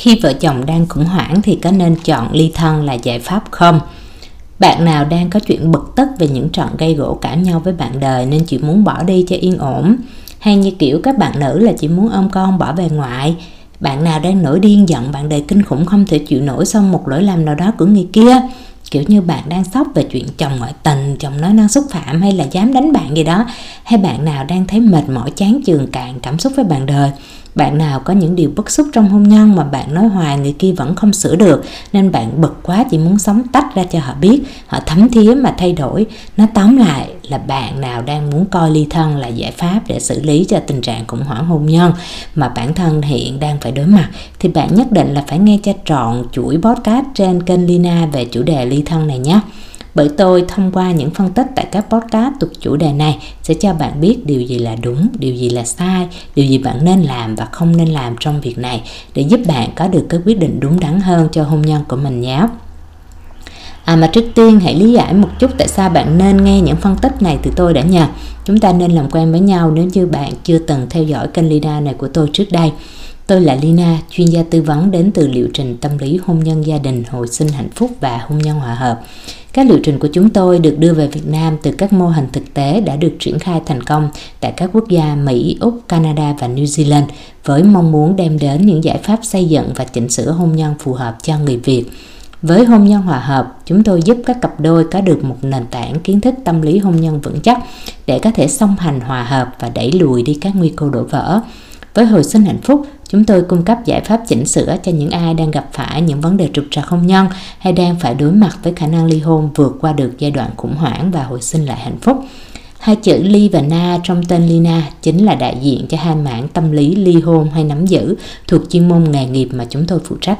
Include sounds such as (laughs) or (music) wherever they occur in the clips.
khi vợ chồng đang khủng hoảng thì có nên chọn ly thân là giải pháp không? Bạn nào đang có chuyện bực tức về những trận gây gỗ cãi nhau với bạn đời nên chỉ muốn bỏ đi cho yên ổn? Hay như kiểu các bạn nữ là chỉ muốn ôm con bỏ về ngoại bạn nào đang nổi điên giận bạn đời kinh khủng không thể chịu nổi sau một lỗi làm nào đó của người kia? Kiểu như bạn đang sốc về chuyện chồng ngoại tình, chồng nói năng xúc phạm hay là dám đánh bạn gì đó. Hay bạn nào đang thấy mệt mỏi, chán chường cạn cảm xúc với bạn đời? Bạn nào có những điều bức xúc trong hôn nhân mà bạn nói hoài, người kia vẫn không sửa được, nên bạn bực quá chỉ muốn sống tách ra cho họ biết. Họ thấm thía mà thay đổi. Nó tóm lại là bạn nào đang muốn coi ly thân là giải pháp để xử lý cho tình trạng khủng hoảng hôn nhân mà bản thân hiện đang phải đối mặt, thì bạn nhất định là phải nghe cho trọn chuỗi podcast trên kênh Lina về chủ đề ly thân này nhé bởi tôi thông qua những phân tích tại các podcast thuộc chủ đề này sẽ cho bạn biết điều gì là đúng, điều gì là sai, điều gì bạn nên làm và không nên làm trong việc này để giúp bạn có được cái quyết định đúng đắn hơn cho hôn nhân của mình nhé. À mà trước tiên hãy lý giải một chút tại sao bạn nên nghe những phân tích này từ tôi đã nhờ. Chúng ta nên làm quen với nhau nếu như bạn chưa từng theo dõi kênh Lina này của tôi trước đây. Tôi là Lina, chuyên gia tư vấn đến từ liệu trình tâm lý hôn nhân gia đình, hồi sinh hạnh phúc và hôn nhân hòa hợp. Các liệu trình của chúng tôi được đưa về Việt Nam từ các mô hình thực tế đã được triển khai thành công tại các quốc gia Mỹ, Úc, Canada và New Zealand với mong muốn đem đến những giải pháp xây dựng và chỉnh sửa hôn nhân phù hợp cho người Việt. Với hôn nhân hòa hợp, chúng tôi giúp các cặp đôi có được một nền tảng kiến thức tâm lý hôn nhân vững chắc để có thể song hành hòa hợp và đẩy lùi đi các nguy cơ đổ vỡ. Với hồi sinh hạnh phúc, chúng tôi cung cấp giải pháp chỉnh sửa cho những ai đang gặp phải những vấn đề trục trặc hôn nhân hay đang phải đối mặt với khả năng ly hôn vượt qua được giai đoạn khủng hoảng và hồi sinh lại hạnh phúc. Hai chữ ly và na trong tên Lina chính là đại diện cho hai mảng tâm lý ly hôn hay nắm giữ thuộc chuyên môn nghề nghiệp mà chúng tôi phụ trách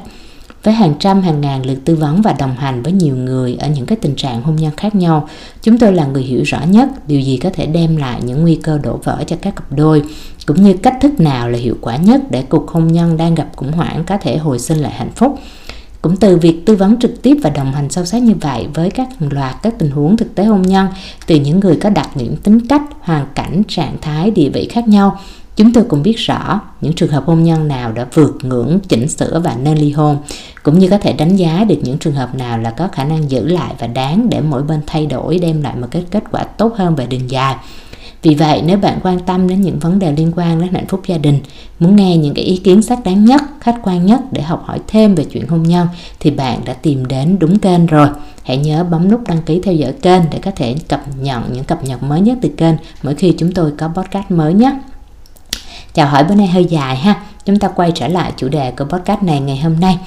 với hàng trăm hàng ngàn lượt tư vấn và đồng hành với nhiều người ở những cái tình trạng hôn nhân khác nhau, chúng tôi là người hiểu rõ nhất điều gì có thể đem lại những nguy cơ đổ vỡ cho các cặp đôi cũng như cách thức nào là hiệu quả nhất để cuộc hôn nhân đang gặp khủng hoảng có thể hồi sinh lại hạnh phúc cũng từ việc tư vấn trực tiếp và đồng hành sâu sát như vậy với các loạt các tình huống thực tế hôn nhân từ những người có đặc điểm tính cách hoàn cảnh trạng thái địa vị khác nhau Chúng tôi cũng biết rõ những trường hợp hôn nhân nào đã vượt ngưỡng chỉnh sửa và nên ly hôn, cũng như có thể đánh giá được những trường hợp nào là có khả năng giữ lại và đáng để mỗi bên thay đổi đem lại một cái kết quả tốt hơn về đường dài. Vì vậy, nếu bạn quan tâm đến những vấn đề liên quan đến hạnh phúc gia đình, muốn nghe những cái ý kiến xác đáng nhất, khách quan nhất để học hỏi thêm về chuyện hôn nhân thì bạn đã tìm đến đúng kênh rồi. Hãy nhớ bấm nút đăng ký theo dõi kênh để có thể cập nhật những cập nhật mới nhất từ kênh mỗi khi chúng tôi có podcast mới nhé. Chào hỏi bữa nay hơi dài ha. Chúng ta quay trở lại chủ đề của podcast này ngày hôm nay.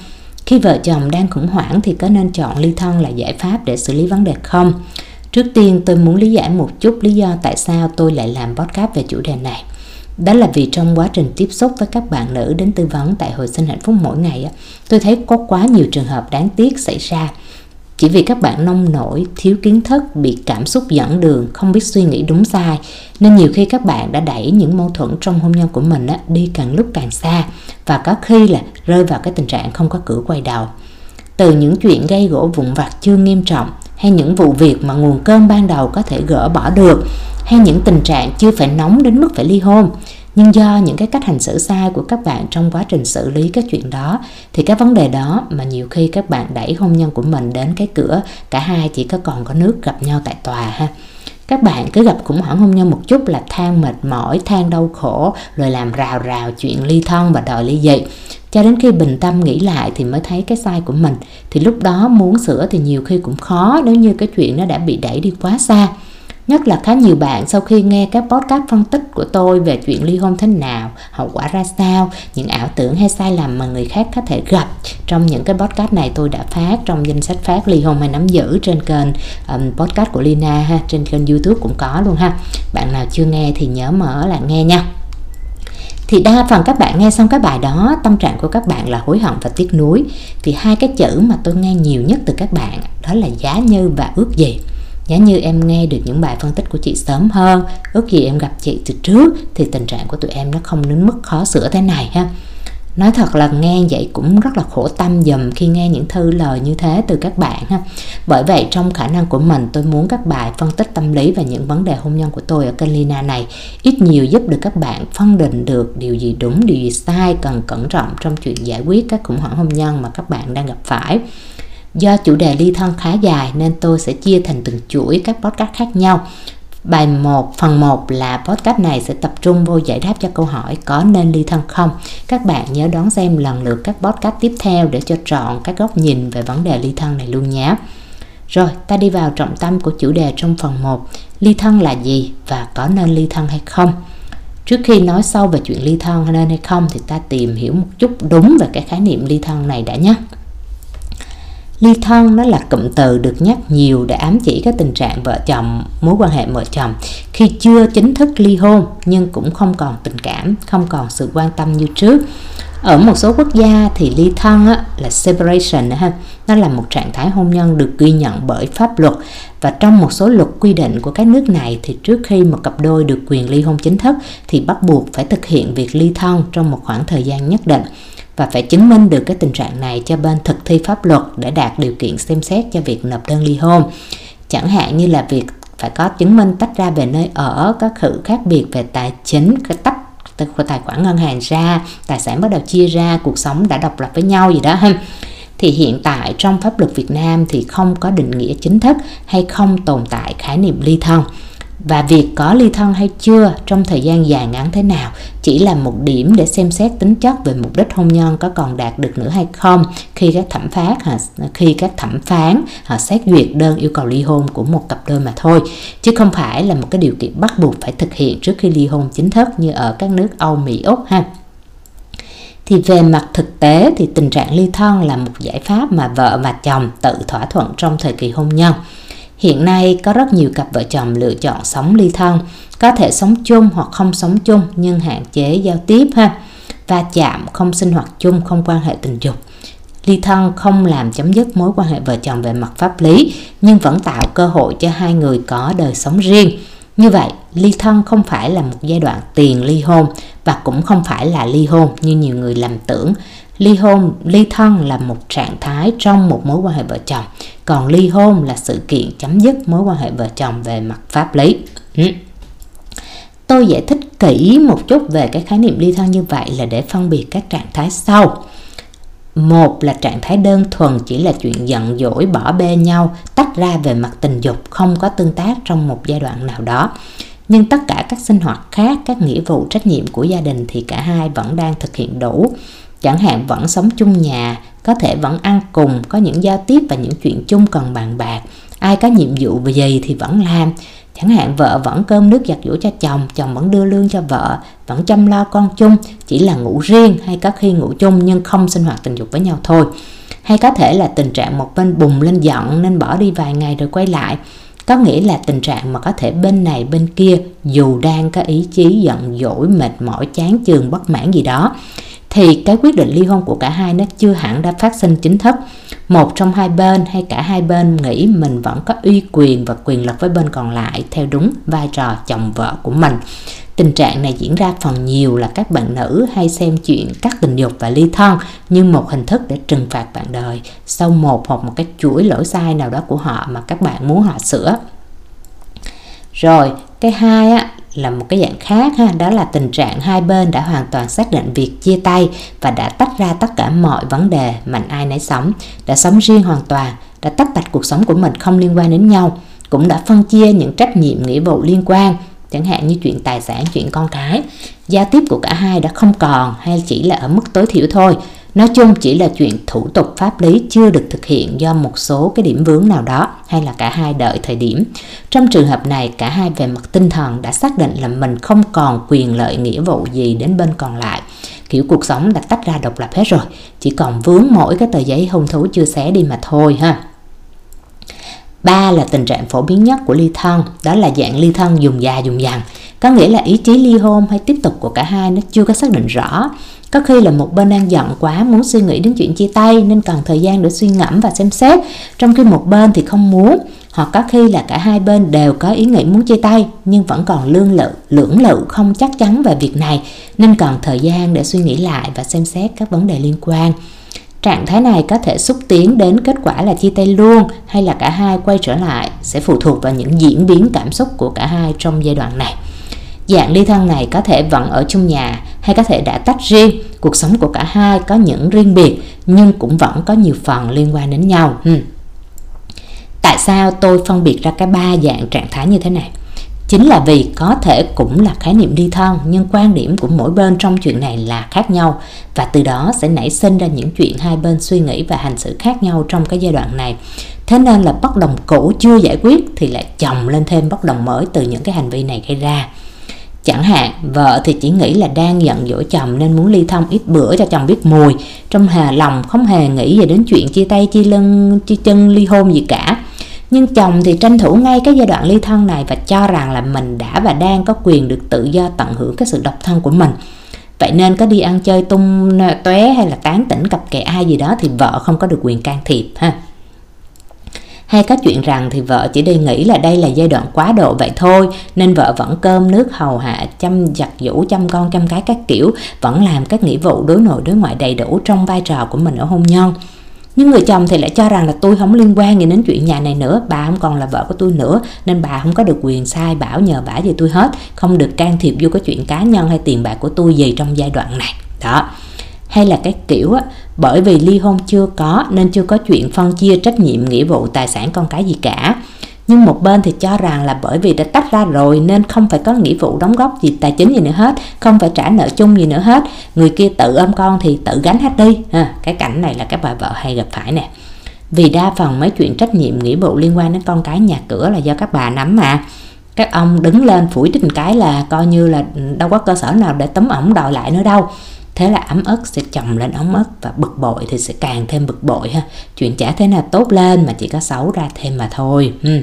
Khi vợ chồng đang khủng hoảng thì có nên chọn ly thân là giải pháp để xử lý vấn đề không? Trước tiên tôi muốn lý giải một chút lý do tại sao tôi lại làm podcast về chủ đề này. Đó là vì trong quá trình tiếp xúc với các bạn nữ đến tư vấn tại hồi sinh hạnh phúc mỗi ngày, tôi thấy có quá nhiều trường hợp đáng tiếc xảy ra chỉ vì các bạn nông nổi thiếu kiến thức bị cảm xúc dẫn đường không biết suy nghĩ đúng sai nên nhiều khi các bạn đã đẩy những mâu thuẫn trong hôn nhân của mình đi càng lúc càng xa và có khi là rơi vào cái tình trạng không có cửa quay đầu từ những chuyện gây gỗ vụn vặt chưa nghiêm trọng, hay những vụ việc mà nguồn cơn ban đầu có thể gỡ bỏ được, hay những tình trạng chưa phải nóng đến mức phải ly hôn. Nhưng do những cái cách hành xử sai của các bạn trong quá trình xử lý các chuyện đó, thì các vấn đề đó mà nhiều khi các bạn đẩy hôn nhân của mình đến cái cửa, cả hai chỉ có còn có nước gặp nhau tại tòa ha. Các bạn cứ gặp khủng hoảng hôn nhân một chút là than mệt mỏi, than đau khổ, rồi làm rào rào chuyện ly thân và đòi ly dị cho đến khi bình tâm nghĩ lại thì mới thấy cái sai của mình. Thì lúc đó muốn sửa thì nhiều khi cũng khó nếu như cái chuyện nó đã bị đẩy đi quá xa. Nhất là khá nhiều bạn sau khi nghe các podcast phân tích của tôi về chuyện ly hôn thế nào, hậu quả ra sao, những ảo tưởng hay sai lầm mà người khác có thể gặp. Trong những cái podcast này tôi đã phát trong danh sách phát ly hôn hay nắm giữ trên kênh um, podcast của Lina ha, trên kênh YouTube cũng có luôn ha. Bạn nào chưa nghe thì nhớ mở lại nghe nha thì đa phần các bạn nghe xong cái bài đó, tâm trạng của các bạn là hối hận và tiếc nuối. Thì hai cái chữ mà tôi nghe nhiều nhất từ các bạn, đó là giá như và ước gì. Giá như em nghe được những bài phân tích của chị sớm hơn, Ước gì em gặp chị từ trước, Thì tình trạng của tụi em nó không đến mức khó sửa thế này ha nói thật là nghe vậy cũng rất là khổ tâm dùm khi nghe những thư lời như thế từ các bạn ha bởi vậy trong khả năng của mình, tôi muốn các bài phân tích tâm lý và những vấn đề hôn nhân của tôi ở kênh Lina này ít nhiều giúp được các bạn phân định được điều gì đúng, điều gì sai, cần cẩn trọng trong chuyện giải quyết các khủng hoảng hôn nhân mà các bạn đang gặp phải Do chủ đề ly thân khá dài nên tôi sẽ chia thành từng chuỗi các podcast khác nhau. Bài 1, phần 1 là podcast này sẽ tập trung vô giải đáp cho câu hỏi có nên ly thân không. Các bạn nhớ đón xem lần lượt các podcast tiếp theo để cho trọn các góc nhìn về vấn đề ly thân này luôn nhé. Rồi, ta đi vào trọng tâm của chủ đề trong phần 1. Ly thân là gì và có nên ly thân hay không? Trước khi nói sâu về chuyện ly thân nên hay không thì ta tìm hiểu một chút đúng về cái khái niệm ly thân này đã nhé. Ly thân nó là cụm từ được nhắc nhiều để ám chỉ cái tình trạng vợ chồng, mối quan hệ vợ chồng. Khi chưa chính thức ly hôn nhưng cũng không còn tình cảm, không còn sự quan tâm như trước. Ở một số quốc gia thì ly thân á, là separation ha, nó là một trạng thái hôn nhân được ghi nhận bởi pháp luật. Và trong một số luật quy định của các nước này thì trước khi một cặp đôi được quyền ly hôn chính thức thì bắt buộc phải thực hiện việc ly thân trong một khoảng thời gian nhất định và phải chứng minh được cái tình trạng này cho bên thực thi pháp luật để đạt điều kiện xem xét cho việc nộp đơn ly hôn. Chẳng hạn như là việc phải có chứng minh tách ra về nơi ở, có sự khác biệt về tài chính, cái tách từ tài khoản ngân hàng ra, tài sản bắt đầu chia ra, cuộc sống đã độc lập với nhau gì đó ha. (laughs) Thì hiện tại trong pháp luật Việt Nam thì không có định nghĩa chính thức hay không tồn tại khái niệm ly thân và việc có ly thân hay chưa trong thời gian dài ngắn thế nào chỉ là một điểm để xem xét tính chất về mục đích hôn nhân có còn đạt được nữa hay không khi các thẩm phán khi các thẩm phán họ xét duyệt đơn yêu cầu ly hôn của một cặp đôi mà thôi. Chứ không phải là một cái điều kiện bắt buộc phải thực hiện trước khi ly hôn chính thức như ở các nước Âu, Mỹ, Úc ha. Thì về mặt thực tế thì tình trạng ly thân là một giải pháp mà vợ và chồng tự thỏa thuận trong thời kỳ hôn nhân. Hiện nay có rất nhiều cặp vợ chồng lựa chọn sống ly thân, có thể sống chung hoặc không sống chung nhưng hạn chế giao tiếp ha, va chạm, không sinh hoạt chung, không quan hệ tình dục. Ly thân không làm chấm dứt mối quan hệ vợ chồng về mặt pháp lý nhưng vẫn tạo cơ hội cho hai người có đời sống riêng. Như vậy, ly thân không phải là một giai đoạn tiền ly hôn và cũng không phải là ly hôn như nhiều người lầm tưởng ly hôn, ly thân là một trạng thái trong một mối quan hệ vợ chồng. Còn ly hôn là sự kiện chấm dứt mối quan hệ vợ chồng về mặt pháp lý. Ừ. Tôi giải thích kỹ một chút về cái khái niệm ly thân như vậy là để phân biệt các trạng thái sau. Một là trạng thái đơn thuần, chỉ là chuyện giận dỗi, bỏ bê nhau, tách ra về mặt tình dục, không có tương tác trong một giai đoạn nào đó. Nhưng tất cả các sinh hoạt khác, các nghĩa vụ, trách nhiệm của gia đình thì cả hai vẫn đang thực hiện đủ chẳng hạn vẫn sống chung nhà, có thể vẫn ăn cùng, có những giao tiếp và những chuyện chung cần bàn bạc. Ai có nhiệm vụ về gì thì vẫn làm. Chẳng hạn vợ vẫn cơm nước giặt giũ cho chồng chồng vẫn đưa lương cho vợ, vẫn chăm lo con chung, chỉ là ngủ riêng hay có khi ngủ chung nhưng không sinh hoạt tình dục với nhau thôi. Hay có thể là tình trạng một bên bùng lên giận nên bỏ đi vài ngày rồi quay lại. Có nghĩa là tình trạng mà có thể bên này bên kia, dù đang có ý chí giận dỗi, mệt mỏi, chán chường, bất mãn gì đó thì cái quyết định ly hôn của cả hai nó chưa hẳn đã phát sinh chính thức. Một trong hai bên hay cả hai bên nghĩ mình vẫn có uy quyền và quyền lực với bên còn lại theo đúng vai trò chồng vợ của mình. Tình trạng này diễn ra phần nhiều là các bạn nữ hay xem chuyện cắt tình dục và ly thân như một hình thức để trừng phạt bạn đời sau một hoặc một cái chuỗi lỗi sai nào đó của họ mà các bạn muốn họ sửa. Rồi, cái hai á là một cái dạng khác ha, đó là tình trạng hai bên đã hoàn toàn xác định việc chia tay và đã tách ra tất cả mọi vấn đề mạnh ai nấy sống, đã sống riêng hoàn toàn, đã tách bạch cuộc sống của mình không liên quan đến nhau, cũng đã phân chia những trách nhiệm, nghĩa vụ liên quan, chẳng hạn như chuyện tài sản, chuyện con cái. Giao tiếp của cả hai đã không còn hay chỉ là ở mức tối thiểu thôi. Nói chung chỉ là chuyện thủ tục pháp lý chưa được thực hiện do một số cái điểm vướng nào đó hay là cả hai đợi thời điểm. Trong trường hợp này cả hai về mặt tinh thần đã xác định là mình không còn quyền lợi nghĩa vụ gì đến bên còn lại. Kiểu cuộc sống đã tách ra độc lập hết rồi, chỉ còn vướng mỗi cái tờ giấy hôn thú chưa xé đi mà thôi ha. Ba là tình trạng phổ biến nhất của ly thân, đó là dạng ly thân dùng già dùng dằn. có nghĩa là ý chí ly hôn hay tiếp tục của cả hai nó chưa có xác định rõ có khi là một bên đang giận quá, muốn suy nghĩ đến chuyện chia tay, nên cần thời gian để suy ngẫm và xem xét. Trong khi một bên thì không muốn, hoặc có khi là cả hai bên đều có ý nghĩ muốn chia tay, nhưng vẫn còn lương lự, lưỡng lự, không chắc chắn về việc này, nên cần thời gian để suy nghĩ lại và xem xét các vấn đề liên quan. Trạng thái này có thể xúc tiến đến kết quả là chia tay luôn, hay là cả hai quay trở lại sẽ phụ thuộc vào những diễn biến cảm xúc của cả hai trong giai đoạn này dạng ly thân này có thể vẫn ở chung nhà hay có thể đã tách riêng. Cuộc sống của cả hai có những riêng biệt, nhưng cũng vẫn có nhiều phần liên quan đến nhau. Ừ. tại sao tôi phân biệt ra cái ba dạng trạng thái như thế này? Chính là vì có thể cũng là khái niệm ly thân, nhưng quan điểm của mỗi bên trong chuyện này là khác nhau, và từ đó sẽ nảy sinh ra những chuyện hai bên suy nghĩ và hành xử khác nhau trong cái giai đoạn này. Thế nên là bất đồng cũ chưa giải quyết thì lại chồng lên thêm bất đồng mới từ những cái hành vi này gây ra. Chẳng hạn, vợ thì chỉ nghĩ là đang giận dỗi chồng nên muốn ly thông ít bữa cho chồng biết mùi. Trong hà lòng không hề nghĩ về đến chuyện chia tay, chia lưng, chia chân, ly hôn gì cả. Nhưng chồng thì tranh thủ ngay cái giai đoạn ly thân này và cho rằng là mình đã và đang có quyền được tự do tận hưởng cái sự độc thân của mình. Vậy nên có đi ăn chơi tung tóe hay là tán tỉnh cặp kè ai gì đó thì vợ không có được quyền can thiệp ha hay có chuyện rằng thì vợ chỉ đi nghĩ là đây là giai đoạn quá độ vậy thôi, nên vợ vẫn cơm nước hầu hạ, chăm giặt giũ, chăm con, chăm cái các kiểu, vẫn làm các nghĩa vụ đối nội, đối ngoại đầy đủ trong vai trò của mình ở hôn nhân. Nhưng người chồng thì lại cho rằng là tôi không liên quan gì đến chuyện nhà này nữa, bà không còn là vợ của tôi nữa, nên bà không có được quyền sai bảo, nhờ bả gì tôi hết, không được can thiệp vô cái chuyện cá nhân hay tiền bạc của tôi gì trong giai đoạn này. Đó hay là cái kiểu á, bởi vì ly hôn chưa có nên chưa có chuyện phân chia trách nhiệm nghĩa vụ tài sản con cái gì cả. Nhưng một bên thì cho rằng là bởi vì đã tách ra rồi nên không phải có nghĩa vụ đóng góp gì tài chính gì nữa hết không phải trả nợ chung gì nữa hết. Người kia tự ôm con thì tự gánh hết đi. À, cái cảnh này là các bà vợ hay gặp phải nè. Vì đa phần mấy chuyện trách nhiệm nghĩa vụ liên quan đến con cái nhà cửa là do các bà nắm mà. Các ông đứng lên phủi đích cái là coi như là đâu có cơ sở nào để tấm ổng đòi lại nữa đâu thế là ấm ức sẽ chồng lên ống ức và bực bội thì sẽ càng thêm bực bội ha. Chuyện chả thế nào tốt lên mà chỉ có xấu ra thêm mà thôi. Ừ.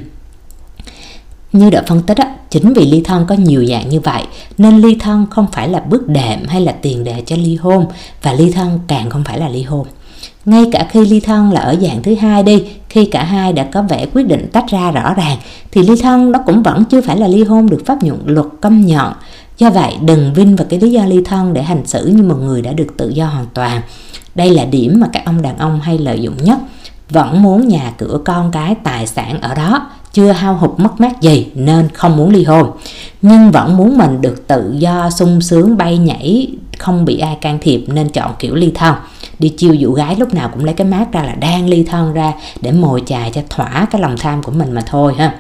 như đã phân tích á, chính vì ly thân có nhiều dạng như vậy nên ly thân không phải là bước đệm hay là tiền đề cho ly hôn và ly thân càng không phải là ly hôn. Ngay cả khi ly thân là ở dạng thứ hai đi khi cả hai đã có vẻ quyết định tách ra rõ ràng thì ly thân đó cũng vẫn chưa phải là ly hôn được pháp nhuận luật công nhận. Do vậy, đừng vinh vào cái lý do ly thân để hành xử như một người đã được tự do hoàn toàn. Đây là điểm mà các ông đàn ông hay lợi dụng nhất. Vẫn muốn nhà cửa con cái tài sản ở đó, chưa hao hụt mất mát gì nên không muốn ly hôn. Nhưng vẫn muốn mình được tự do, sung sướng, bay nhảy, không bị ai can thiệp nên chọn kiểu ly thân. Đi chiêu dụ gái lúc nào cũng lấy cái mát ra là đang ly thân ra để mồi chài cho thỏa cái lòng tham của mình mà thôi ha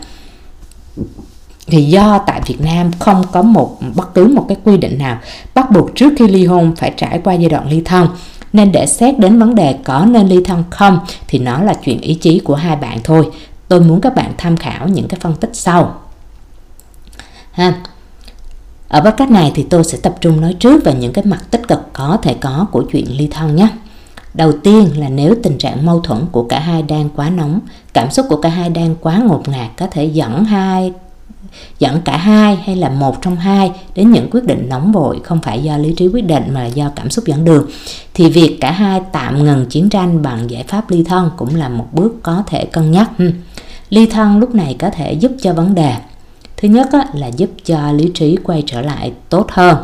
thì do tại Việt Nam không có một, bất cứ một cái quy định nào bắt buộc trước khi ly hôn phải trải qua giai đoạn ly thân. Nên để xét đến vấn đề có nên ly thân không thì nó là chuyện ý chí của hai bạn thôi. Tôi muốn các bạn tham khảo những cái phân tích sau. Ha. Ở bất cách này thì tôi sẽ tập trung nói trước về những cái mặt tích cực có thể có của chuyện ly thân nhé. Đầu tiên là nếu tình trạng mâu thuẫn của cả hai đang quá nóng, cảm xúc của cả hai đang quá ngột ngạt có thể dẫn hai dẫn cả hai hay là một trong hai đến những quyết định nóng vội, không phải do lý trí quyết định mà là do cảm xúc dẫn đường. Thì việc cả hai tạm ngừng chiến tranh bằng giải pháp ly thân cũng là một bước có thể cân nhắc. Ly thân lúc này có thể giúp cho vấn đề. Thứ nhất là giúp cho lý trí quay trở lại tốt hơn.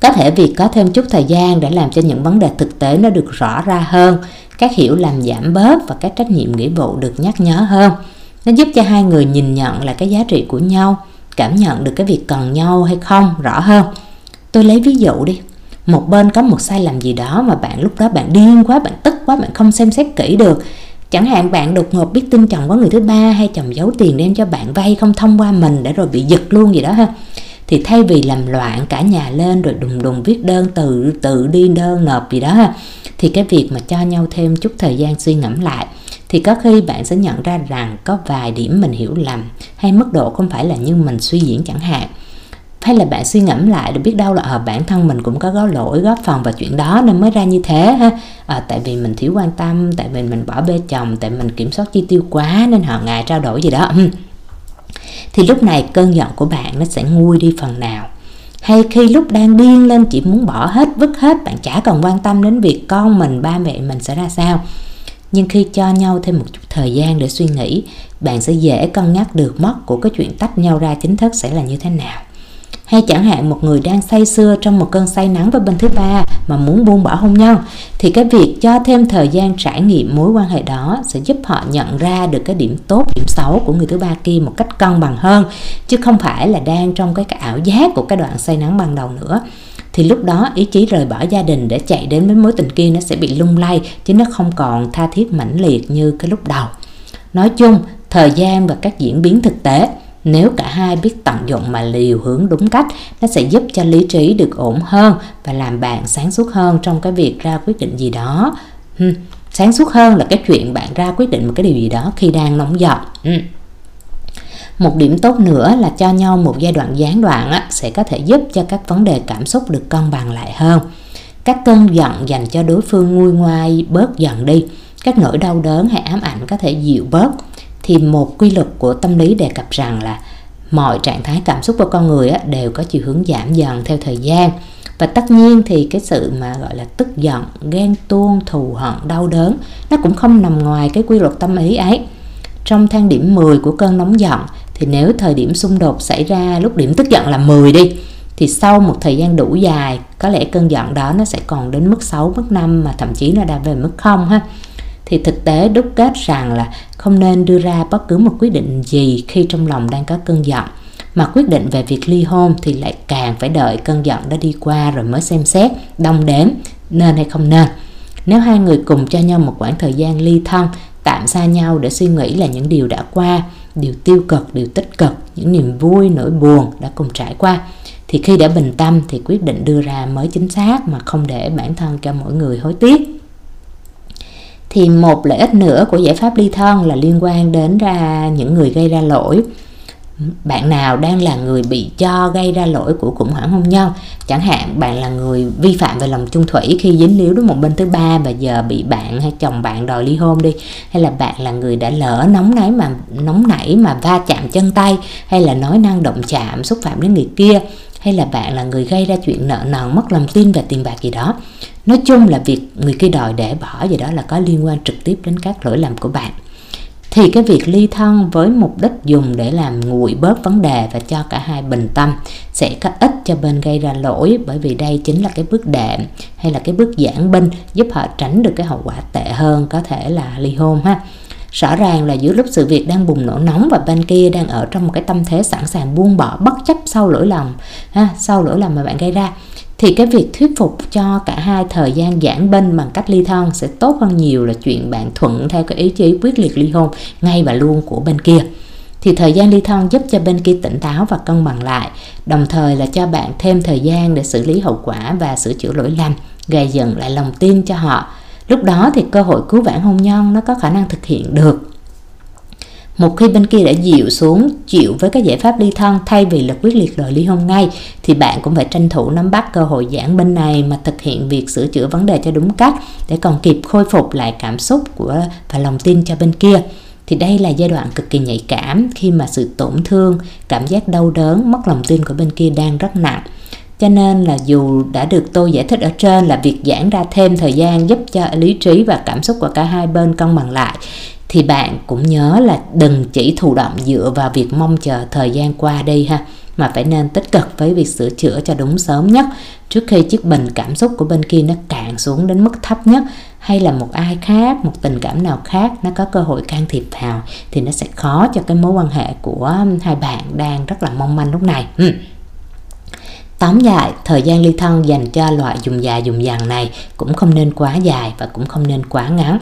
Có thể việc có thêm chút thời gian để làm cho những vấn đề thực tế nó được rõ ra hơn, các hiểu làm giảm bớt và các trách nhiệm nghĩa vụ được nhắc nhớ hơn nó giúp cho hai người nhìn nhận lại cái giá trị của nhau, cảm nhận được cái việc cần nhau hay không, rõ hơn. Tôi lấy ví dụ đi. Một bên có một sai lầm gì đó mà bạn lúc đó bạn điên quá, bạn tức quá, bạn không xem xét kỹ được. Chẳng hạn bạn đột ngột biết tin chồng có người thứ ba hay chồng giấu tiền đem cho bạn vay không thông qua mình để rồi bị giật luôn gì đó ha thì thay vì làm loạn cả nhà lên rồi đùng đùng viết đơn tự tự đi đơn nộp gì đó ha thì cái việc mà cho nhau thêm chút thời gian suy ngẫm lại thì có khi bạn sẽ nhận ra rằng có vài điểm mình hiểu lầm hay mức độ không phải là như mình suy diễn chẳng hạn. Hay là bạn suy ngẫm lại để biết đâu là ở à, bản thân mình cũng có góp lỗi góp phần vào chuyện đó nên mới ra như thế ha. À, tại vì mình thiếu quan tâm tại vì mình bỏ bê chồng tại mình kiểm soát chi tiêu quá nên họ ngại trao đổi gì đó thì lúc này cơn giận của bạn nó sẽ nguôi đi phần nào. Hay khi lúc đang điên lên chỉ muốn bỏ hết, vứt hết, bạn chả còn quan tâm đến việc con mình, ba mẹ mình sẽ ra sao. Nhưng khi cho nhau thêm một chút thời gian để suy nghĩ, bạn sẽ dễ cân nhắc được mất của cái chuyện tách nhau ra chính thức sẽ là như thế nào hay chẳng hạn một người đang say sưa trong một cơn say nắng với bên thứ ba mà muốn buông bỏ hôn nhân thì cái việc cho thêm thời gian trải nghiệm mối quan hệ đó sẽ giúp họ nhận ra được cái điểm tốt điểm xấu của người thứ ba kia một cách cân bằng hơn chứ không phải là đang trong cái, cái ảo giác của cái đoạn say nắng ban đầu nữa. Thì lúc đó ý chí rời bỏ gia đình để chạy đến với mối tình kia nó sẽ bị lung lay chứ nó không còn tha thiết mãnh liệt như cái lúc đầu. Nói chung thời gian và các diễn biến thực tế nếu cả hai biết tận dụng mà liều hướng đúng cách nó sẽ giúp cho lý trí được ổn hơn và làm bạn sáng suốt hơn trong cái việc ra quyết định gì đó hmm. sáng suốt hơn là cái chuyện bạn ra quyết định một cái điều gì đó khi đang nóng giận hmm. một điểm tốt nữa là cho nhau một giai đoạn gián đoạn á, sẽ có thể giúp cho các vấn đề cảm xúc được cân bằng lại hơn các cơn giận dành cho đối phương nguôi ngoai bớt dần đi các nỗi đau đớn hay ám ảnh có thể dịu bớt thì một quy luật của tâm lý đề cập rằng là mọi trạng thái cảm xúc của con người đều có chiều hướng giảm dần theo thời gian. Và tất nhiên thì cái sự mà gọi là tức giận ghen tuông thù hận đau đớn nó cũng không nằm ngoài cái quy luật tâm lý ấy. Trong thang điểm 10 của cơn nóng giận thì nếu thời điểm xung đột xảy ra lúc điểm tức giận là 10 đi thì sau một thời gian đủ dài có lẽ cơn giận đó nó sẽ còn đến mức 6, mức 5 mà thậm chí nó đã về mức không ha thì thực tế đúc kết rằng là không nên đưa ra bất cứ một quyết định gì khi trong lòng đang có cơn giận. Mà quyết định về việc ly hôn thì lại càng phải đợi cơn giận đã đi qua rồi mới xem xét đong đếm nên hay không nên. Nếu hai người cùng cho nhau một khoảng thời gian ly thân, tạm xa nhau để suy nghĩ là những điều đã qua, điều tiêu cực, điều tích cực, những niềm vui, nỗi buồn đã cùng trải qua, thì khi đã bình tâm thì quyết định đưa ra mới chính xác mà không để bản thân cho mỗi người hối tiếc thì một lợi ích nữa của giải pháp ly thân là liên quan đến ra những người gây ra lỗi. Bạn nào đang là người bị cho gây ra lỗi của khủng hoảng hôn nhân, chẳng hạn bạn là người vi phạm về lòng chung thủy khi dính líu đến một bên thứ ba và giờ bị bạn hay chồng bạn đòi ly hôn đi, hay là bạn là người đã lỡ nóng nảy mà, nóng nảy mà va chạm chân tay, hay là nói năng động chạm, xúc phạm đến người kia, hay là bạn là người gây ra chuyện nợ nần, mất lòng tin và tiền bạc gì đó nói chung là việc người kia đòi để bỏ gì đó là có liên quan trực tiếp đến các lỗi lầm của bạn. Thì cái việc ly thân với mục đích dùng để làm nguội bớt vấn đề và cho cả hai bình tâm sẽ có ích cho bên gây ra lỗi bởi vì đây chính là cái bước đệm hay là cái bước giảng binh giúp họ tránh được cái hậu quả tệ hơn có thể là ly hôn ha. Rõ ràng là giữa lúc sự việc đang bùng nổ nóng và bên kia đang ở trong một cái tâm thế sẵn sàng buông bỏ bất chấp sau lỗi lầm ha, sau lỗi lầm mà bạn gây ra thì cái việc thuyết phục cho cả hai thời gian giãn bên bằng cách ly thân sẽ tốt hơn nhiều là chuyện bạn thuận theo cái ý chí quyết liệt ly hôn ngay và luôn của bên kia. Thì thời gian ly thân giúp cho bên kia tỉnh táo và cân bằng lại, đồng thời là cho bạn thêm thời gian để xử lý hậu quả và sửa chữa lỗi lầm, gây dựng lại lòng tin cho họ. Lúc đó thì cơ hội cứu vãn hôn nhân nó có khả năng thực hiện được một khi bên kia đã dịu xuống, chịu với các giải pháp ly thân thay vì là quyết liệt đòi ly hôn ngay, thì bạn cũng phải tranh thủ nắm bắt cơ hội giãn bên này mà thực hiện việc sửa chữa vấn đề cho đúng cách để còn kịp khôi phục lại cảm xúc của và lòng tin cho bên kia. Thì đây là giai đoạn cực kỳ nhạy cảm khi mà sự tổn thương, cảm giác đau đớn, mất lòng tin của bên kia đang rất nặng. Cho nên là dù đã được tôi giải thích ở trên là việc giãn ra thêm thời gian giúp cho lý trí và cảm xúc của cả hai bên cân bằng lại thì bạn cũng nhớ là đừng chỉ thụ động dựa vào việc mong chờ thời gian qua đi ha mà phải nên tích cực với việc sửa chữa cho đúng sớm nhất trước khi chiếc bình cảm xúc của bên kia nó cạn xuống đến mức thấp nhất hay là một ai khác một tình cảm nào khác nó có cơ hội can thiệp vào thì nó sẽ khó cho cái mối quan hệ của hai bạn đang rất là mong manh lúc này ừ. Tóm lại, thời gian ly thân dành cho loại dùng dài dùng dằn này cũng không nên quá dài và cũng không nên quá ngắn.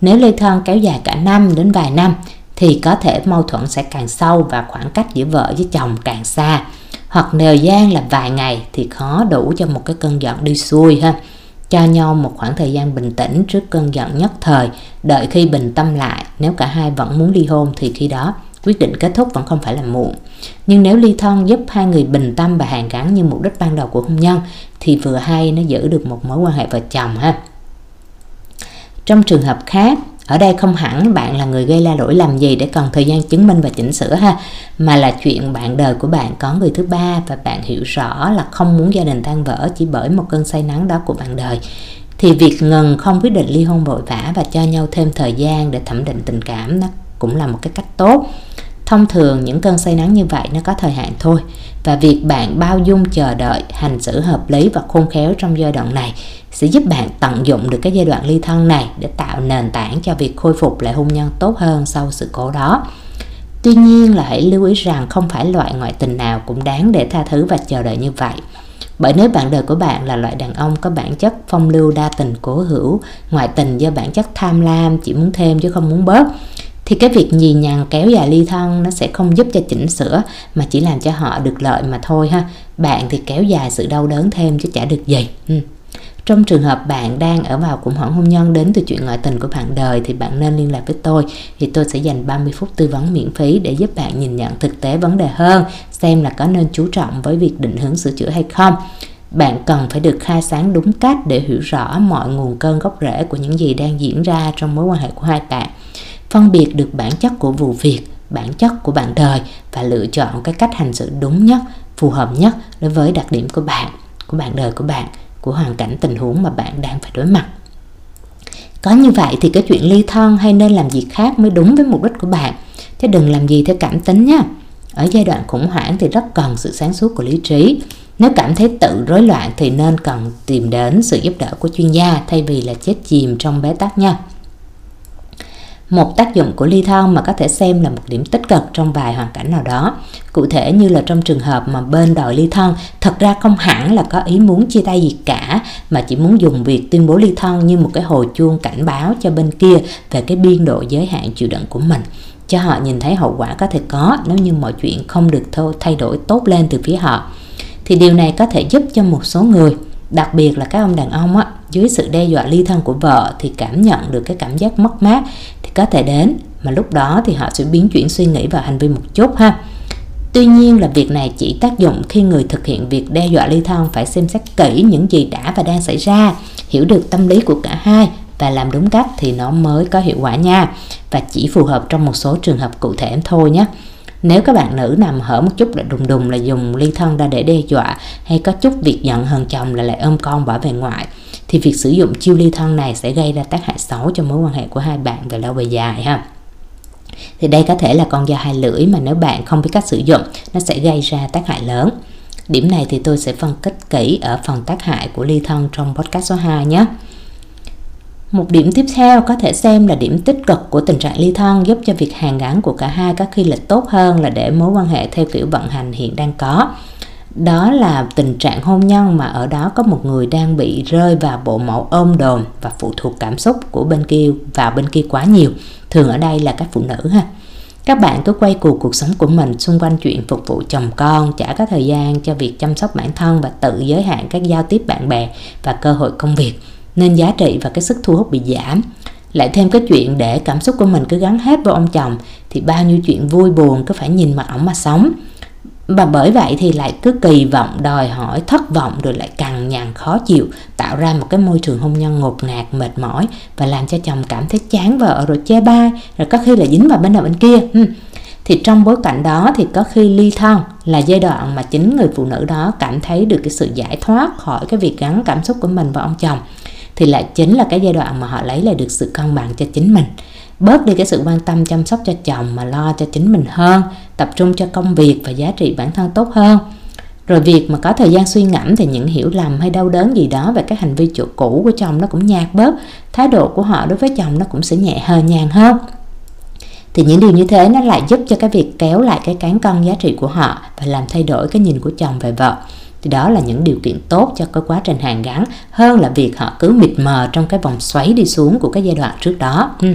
Nếu ly thân kéo dài cả năm đến vài năm thì có thể mâu thuẫn sẽ càng sâu và khoảng cách giữa vợ với chồng càng xa. Hoặc thời gian là vài ngày thì khó đủ cho một cái cơn giận đi xuôi ha. Cho nhau một khoảng thời gian bình tĩnh trước cơn giận nhất thời, đợi khi bình tâm lại, nếu cả hai vẫn muốn ly hôn thì khi đó quyết định kết thúc vẫn không phải là muộn. Nhưng nếu ly thân giúp hai người bình tâm và hàn gắn như mục đích ban đầu của hôn nhân thì vừa hay nó giữ được một mối quan hệ vợ chồng ha. Trong trường hợp khác, ở đây không hẳn bạn là người gây ra lỗi làm gì để cần thời gian chứng minh và chỉnh sửa ha mà là chuyện bạn đời của bạn có người thứ ba và bạn hiểu rõ là không muốn gia đình tan vỡ chỉ bởi một cơn say nắng đó của bạn đời. Thì việc ngừng không quyết định ly hôn vội vã và cho nhau thêm thời gian để thẩm định tình cảm nó cũng là một cái cách tốt thông thường những cơn say nắng như vậy nó có thời hạn thôi. Và việc bạn bao dung chờ đợi, hành xử hợp lý và khôn khéo trong giai đoạn này sẽ giúp bạn tận dụng được cái giai đoạn ly thân này để tạo nền tảng cho việc khôi phục lại hôn nhân tốt hơn sau sự cố đó. Tuy nhiên là hãy lưu ý rằng không phải loại ngoại tình nào cũng đáng để tha thứ và chờ đợi như vậy. Bởi nếu bạn đời của bạn là loại đàn ông có bản chất phong lưu đa tình cố hữu, ngoại tình do bản chất tham lam, chỉ muốn thêm chứ không muốn bớt thì cái việc nhì nhằn kéo dài ly thân nó sẽ không giúp cho chỉnh sửa mà chỉ làm cho họ được lợi mà thôi ha bạn thì kéo dài sự đau đớn thêm chứ chả được gì ừ. Trong trường hợp bạn đang ở vào khủng hoảng hôn nhân đến từ chuyện ngoại tình của bạn đời thì bạn nên liên lạc với tôi thì tôi sẽ dành 30 phút tư vấn miễn phí để giúp bạn nhìn nhận thực tế vấn đề hơn, xem là có nên chú trọng với việc định hướng sửa chữa hay không. Bạn cần phải được khai sáng đúng cách để hiểu rõ mọi nguồn cơn gốc rễ của những gì đang diễn ra trong mối quan hệ của hai bạn. Phân biệt được bản chất của vụ việc, bản chất của bạn đời và lựa chọn cái cách hành xử đúng nhất, phù hợp nhất đối với đặc điểm của bạn, của bạn đời của bạn của hoàn cảnh tình huống mà bạn đang phải đối mặt. Có như vậy thì cái chuyện ly thân hay nên làm gì khác mới đúng với mục đích của bạn. Chứ đừng làm gì theo cảm tính nhé ở giai đoạn khủng hoảng thì rất cần sự sáng suốt của lý trí. Nếu cảm thấy tự rối loạn thì nên cần tìm đến sự giúp đỡ của chuyên gia thay vì là chết chìm trong bế tắc nha một tác dụng của ly thân mà có thể xem là một điểm tích cực trong vài hoàn cảnh nào đó. Cụ thể như là trong trường hợp mà bên đòi ly thân thật ra không hẳn là có ý muốn chia tay gì cả, mà chỉ muốn dùng việc tuyên bố ly thân như một cái hồi chuông cảnh báo cho bên kia về cái biên độ giới hạn chịu đựng của mình, cho họ nhìn thấy hậu quả có thể có nếu như mọi chuyện không được thay đổi tốt lên từ phía họ thì điều này có thể giúp cho một số người, đặc biệt là các ông đàn ông á dưới sự đe dọa ly thân của vợ thì cảm nhận được cái cảm giác mất mát thì có thể đến mà lúc đó thì họ sẽ biến chuyển suy nghĩ và hành vi một chút ha Tuy nhiên là việc này chỉ tác dụng khi người thực hiện việc đe dọa ly thân phải xem xét kỹ những gì đã và đang xảy ra, hiểu được tâm lý của cả hai và làm đúng cách thì nó mới có hiệu quả nha. Và chỉ phù hợp trong một số trường hợp cụ thể thôi nhé. Nếu các bạn nữ nằm hở một chút là đùng đùng là dùng ly thân ra để đe dọa hay có chút việc giận hờn chồng là lại ôm con bỏ về ngoại thì việc sử dụng chiêu ly thân này sẽ gây ra tác hại xấu cho mối quan hệ của hai bạn về lâu về dài ha. Thì đây có thể là con dao hai lưỡi mà nếu bạn không biết cách sử dụng, nó sẽ gây ra tác hại lớn. Điểm này thì tôi sẽ phân tích kỹ ở phần tác hại của ly thân trong podcast số 2 nhé. Một điểm tiếp theo có thể xem là điểm tích cực của tình trạng ly thân giúp cho việc hàn gắn của cả hai có khi là tốt hơn là để mối quan hệ theo kiểu vận hành hiện đang có đó là tình trạng hôn nhân mà ở đó có một người đang bị rơi vào bộ mẫu ôm đồn và phụ thuộc cảm xúc của bên kia, vào bên kia quá nhiều. Thường ở đây là các phụ nữ ha. Các bạn cứ quay cuồng cuộc sống của mình xung quanh chuyện phục vụ chồng con chả có thời gian cho việc chăm sóc bản thân và tự giới hạn các giao tiếp bạn bè và cơ hội công việc, nên giá trị và cái sức thu hút bị giảm. Lại thêm cái chuyện để cảm xúc của mình cứ gắn hết vào ông chồng, thì bao nhiêu chuyện vui buồn cứ phải nhìn mặt ổng mà sống và bởi vậy thì lại cứ kỳ vọng, đòi hỏi, thất vọng rồi lại cằn nhằn khó chịu, tạo ra một cái môi trường hôn nhân ngột ngạt, mệt mỏi và làm cho chồng cảm thấy chán vợ rồi chê bai, rồi có khi là dính vào bên nào bên kia. Thì trong bối cảnh đó thì có khi ly thân là giai đoạn mà chính người phụ nữ đó cảm thấy được cái sự giải thoát khỏi cái việc gắn cảm xúc của mình vào ông chồng, thì lại chính là cái giai đoạn mà họ lấy lại được sự cân bằng cho chính mình bớt đi cái sự quan tâm chăm sóc cho chồng mà lo cho chính mình hơn, tập trung cho công việc và giá trị bản thân tốt hơn. Rồi việc mà có thời gian suy ngẫm thì những hiểu lầm hay đau đớn gì đó về các hành vi chỗ cũ của chồng nó cũng nhạt bớt, thái độ của họ đối với chồng nó cũng sẽ nhẹ hờ nhàng hơn. Thì những điều như thế nó lại giúp cho cái việc kéo lại cái cán cân giá trị của họ và làm thay đổi cái nhìn của chồng về vợ. Thì đó là những điều kiện tốt cho cái quá trình hàn gắn hơn là việc họ cứ mịt mờ trong cái vòng xoáy đi xuống của cái giai đoạn trước đó. Ừ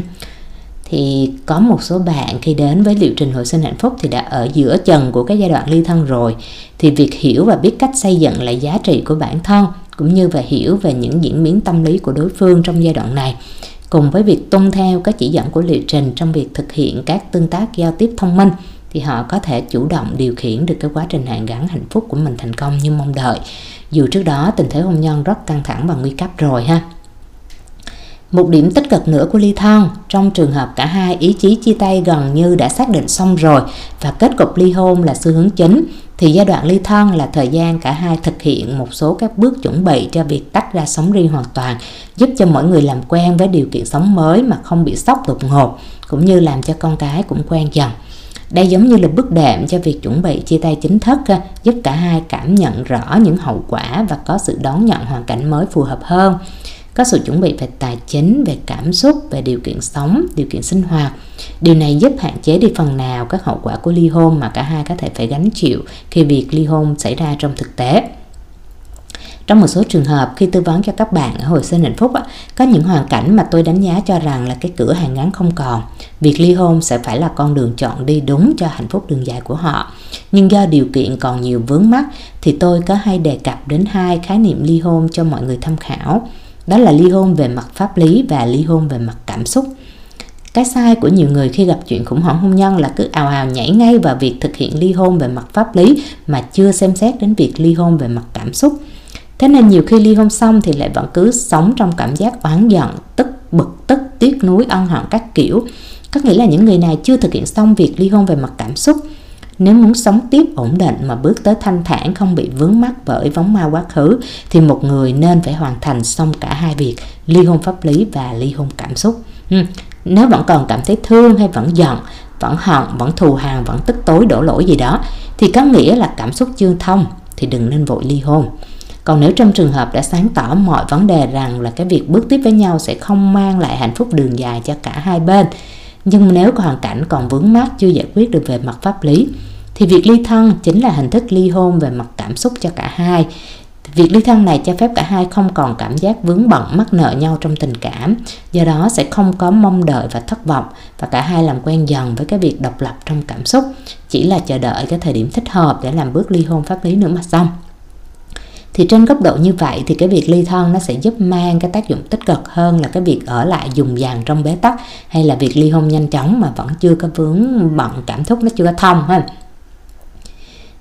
thì có một số bạn khi đến với liệu trình hồi sinh hạnh phúc thì đã ở giữa trần của cái giai đoạn ly thân rồi. Thì việc hiểu và biết cách xây dựng lại giá trị của bản thân, cũng như và hiểu về những diễn biến tâm lý của đối phương trong giai đoạn này, cùng với việc tuân theo các chỉ dẫn của liệu trình trong việc thực hiện các tương tác giao tiếp thông minh, thì họ có thể chủ động điều khiển được cái quá trình hàn gắn hạnh phúc của mình thành công như mong đợi. Dù trước đó tình thế hôn nhân rất căng thẳng và nguy cấp rồi ha. Một điểm tích cực nữa của ly thân, trong trường hợp cả hai ý chí chia tay gần như đã xác định xong rồi và kết cục ly hôn là xu hướng chính, thì giai đoạn ly thân là thời gian cả hai thực hiện một số các bước chuẩn bị cho việc tách ra sống riêng hoàn toàn, giúp cho mỗi người làm quen với điều kiện sống mới mà không bị sốc đột ngột, cũng như làm cho con cái cũng quen dần. Đây giống như là bước đệm cho việc chuẩn bị chia tay chính thức, giúp cả hai cảm nhận rõ những hậu quả và có sự đón nhận hoàn cảnh mới phù hợp hơn có sự chuẩn bị về tài chính, về cảm xúc, về điều kiện sống, điều kiện sinh hoạt. Điều này giúp hạn chế đi phần nào các hậu quả của ly hôn mà cả hai có thể phải gánh chịu khi việc ly hôn xảy ra trong thực tế. Trong một số trường hợp khi tư vấn cho các bạn ở hồi sinh hạnh phúc có những hoàn cảnh mà tôi đánh giá cho rằng là cái cửa hàng ngắn không còn. Việc ly hôn sẽ phải là con đường chọn đi đúng cho hạnh phúc đường dài của họ. Nhưng do điều kiện còn nhiều vướng mắc thì tôi có hay đề cập đến hai khái niệm ly hôn cho mọi người tham khảo đó là ly hôn về mặt pháp lý và ly hôn về mặt cảm xúc. Cái sai của nhiều người khi gặp chuyện khủng hoảng hôn nhân là cứ ào ào nhảy ngay vào việc thực hiện ly hôn về mặt pháp lý mà chưa xem xét đến việc ly hôn về mặt cảm xúc. Thế nên nhiều khi ly hôn xong thì lại vẫn cứ sống trong cảm giác oán giận, tức bực, tức tiếc nuối, ân hận các kiểu. Có nghĩa là những người này chưa thực hiện xong việc ly hôn về mặt cảm xúc nếu muốn sống tiếp ổn định mà bước tới thanh thản không bị vướng mắc bởi vóng ma quá khứ thì một người nên phải hoàn thành xong cả hai việc ly hôn pháp lý và ly hôn cảm xúc. Ừ. Nếu vẫn còn cảm thấy thương hay vẫn giận, vẫn hận, vẫn thù hằn, vẫn tức tối đổ lỗi gì đó thì có nghĩa là cảm xúc chưa thông thì đừng nên vội ly hôn. Còn nếu trong trường hợp đã sáng tỏ mọi vấn đề rằng là cái việc bước tiếp với nhau sẽ không mang lại hạnh phúc đường dài cho cả hai bên nhưng nếu hoàn cảnh còn vướng mắc chưa giải quyết được về mặt pháp lý thì việc ly thân chính là hình thức ly hôn về mặt cảm xúc cho cả hai. Việc ly thân này cho phép cả hai không còn cảm giác vướng bận mắc nợ nhau trong tình cảm, do đó sẽ không có mong đợi và thất vọng và cả hai làm quen dần với cái việc độc lập trong cảm xúc, chỉ là chờ đợi cái thời điểm thích hợp để làm bước ly hôn pháp lý nữa mà xong thì trên góc độ như vậy thì cái việc ly thân nó sẽ giúp mang cái tác dụng tích cực hơn là cái việc ở lại dùng vàng trong bế tắc hay là việc ly hôn nhanh chóng mà vẫn chưa có vướng bận, cảm xúc nó chưa có thông ha.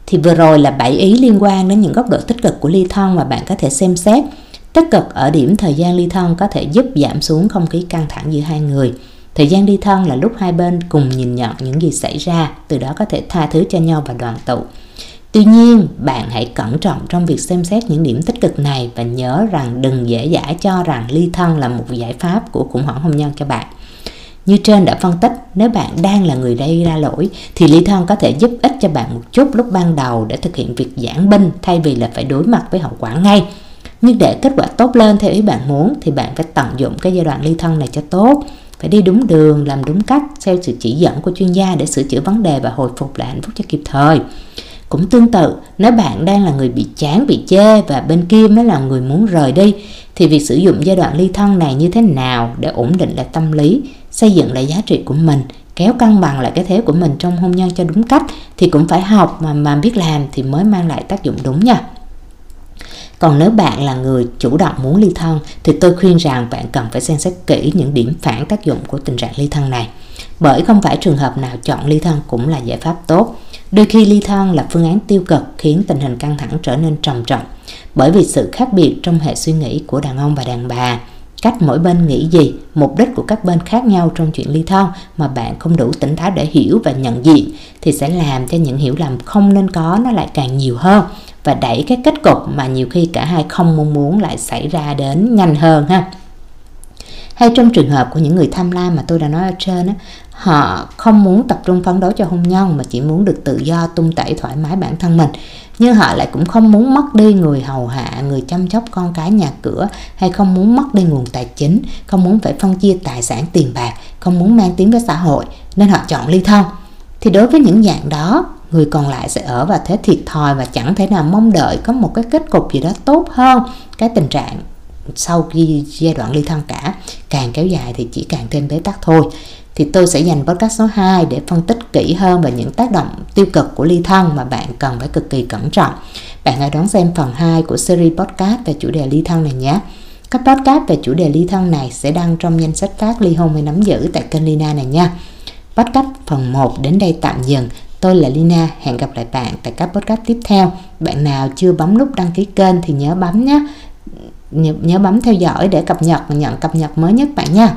Thì vừa rồi là bảy ý liên quan đến những góc độ tích cực của ly thân mà bạn có thể xem xét. Tích cực ở điểm thời gian ly thân có thể giúp giảm xuống không khí căng thẳng giữa hai người. Thời gian ly thân là lúc hai bên cùng nhìn nhận những gì xảy ra, từ đó có thể tha thứ cho nhau và đoàn tụ. Tuy nhiên, bạn hãy cẩn trọng trong việc xem xét những điểm tích cực này và nhớ rằng đừng dễ dãi cho rằng ly thân là một giải pháp của khủng hoảng hôn nhân cho bạn. Như trên đã phân tích, nếu bạn đang là người gây ra lỗi thì ly thân có thể giúp ích cho bạn một chút lúc ban đầu để thực hiện việc giảng binh thay vì là phải đối mặt với hậu quả ngay. Nhưng để kết quả tốt lên theo ý bạn muốn thì bạn phải tận dụng cái giai đoạn ly thân này cho tốt phải đi đúng đường, làm đúng cách theo sự chỉ dẫn của chuyên gia để sửa chữa vấn đề và hồi phục lại hạnh phúc cho kịp thời. Cũng tương tự, nếu bạn đang là người bị chán, bị chê và bên kia mới là người muốn rời đi, thì việc sử dụng giai đoạn ly thân này như thế nào để ổn định lại tâm lý, xây dựng lại giá trị của mình, kéo cân bằng lại cái thế của mình trong hôn nhân cho đúng cách thì cũng phải học mà mà biết làm thì mới mang lại tác dụng đúng nha. Còn nếu bạn là người chủ động muốn ly thân thì tôi khuyên rằng bạn cần phải xem xét kỹ những điểm phản tác dụng của tình trạng ly thân này. Bởi không phải trường hợp nào chọn ly thân cũng là giải pháp tốt. Đôi khi ly thân là phương án tiêu cực khiến tình hình căng thẳng trở nên trầm trọng bởi vì sự khác biệt trong hệ suy nghĩ của đàn ông và đàn bà cách mỗi bên nghĩ gì, mục đích của các bên khác nhau trong chuyện ly thân mà bạn không đủ tỉnh táo để hiểu và nhận diện thì sẽ làm cho những hiểu lầm không nên có nó lại càng nhiều hơn và đẩy cái kết cục mà nhiều khi cả hai không mong muốn lại xảy ra đến nhanh hơn ha hay trong trường hợp của những người tham lam mà tôi đã nói ở trên họ không muốn tập trung phấn đấu cho hôn nhân mà chỉ muốn được tự do, tung tẩy, thoải mái bản thân mình. Nhưng họ lại cũng không muốn mất đi người hầu hạ, người chăm sóc con cái nhà cửa, hay không muốn mất đi nguồn tài chính, không muốn phải phân chia tài sản tiền bạc, không muốn mang tiếng với xã hội, nên họ chọn ly thân. Thì đối với những dạng đó, người còn lại sẽ ở vào thế thiệt thòi và chẳng thể nào mong đợi có một cái kết cục gì đó tốt hơn. Cái tình trạng sau khi giai đoạn ly thân cả, càng kéo dài thì chỉ càng thêm bế tắc thôi thì tôi sẽ dành podcast số 2 để phân tích kỹ hơn về những tác động tiêu cực của ly thân mà bạn cần phải cực kỳ cẩn trọng. Bạn hãy đón xem phần 2 của series podcast về chủ đề ly thân này nhé. Các podcast về chủ đề ly thân này sẽ đăng trong danh sách phát ly hôn hay nắm giữ tại kênh Lina này nha. Podcast phần 1 đến đây tạm dừng. Tôi là Lina, hẹn gặp lại bạn tại các podcast tiếp theo. Bạn nào chưa bấm nút đăng ký kênh thì nhớ bấm nhé nhớ bấm theo dõi để cập nhật và nhận cập nhật mới nhất bạn nha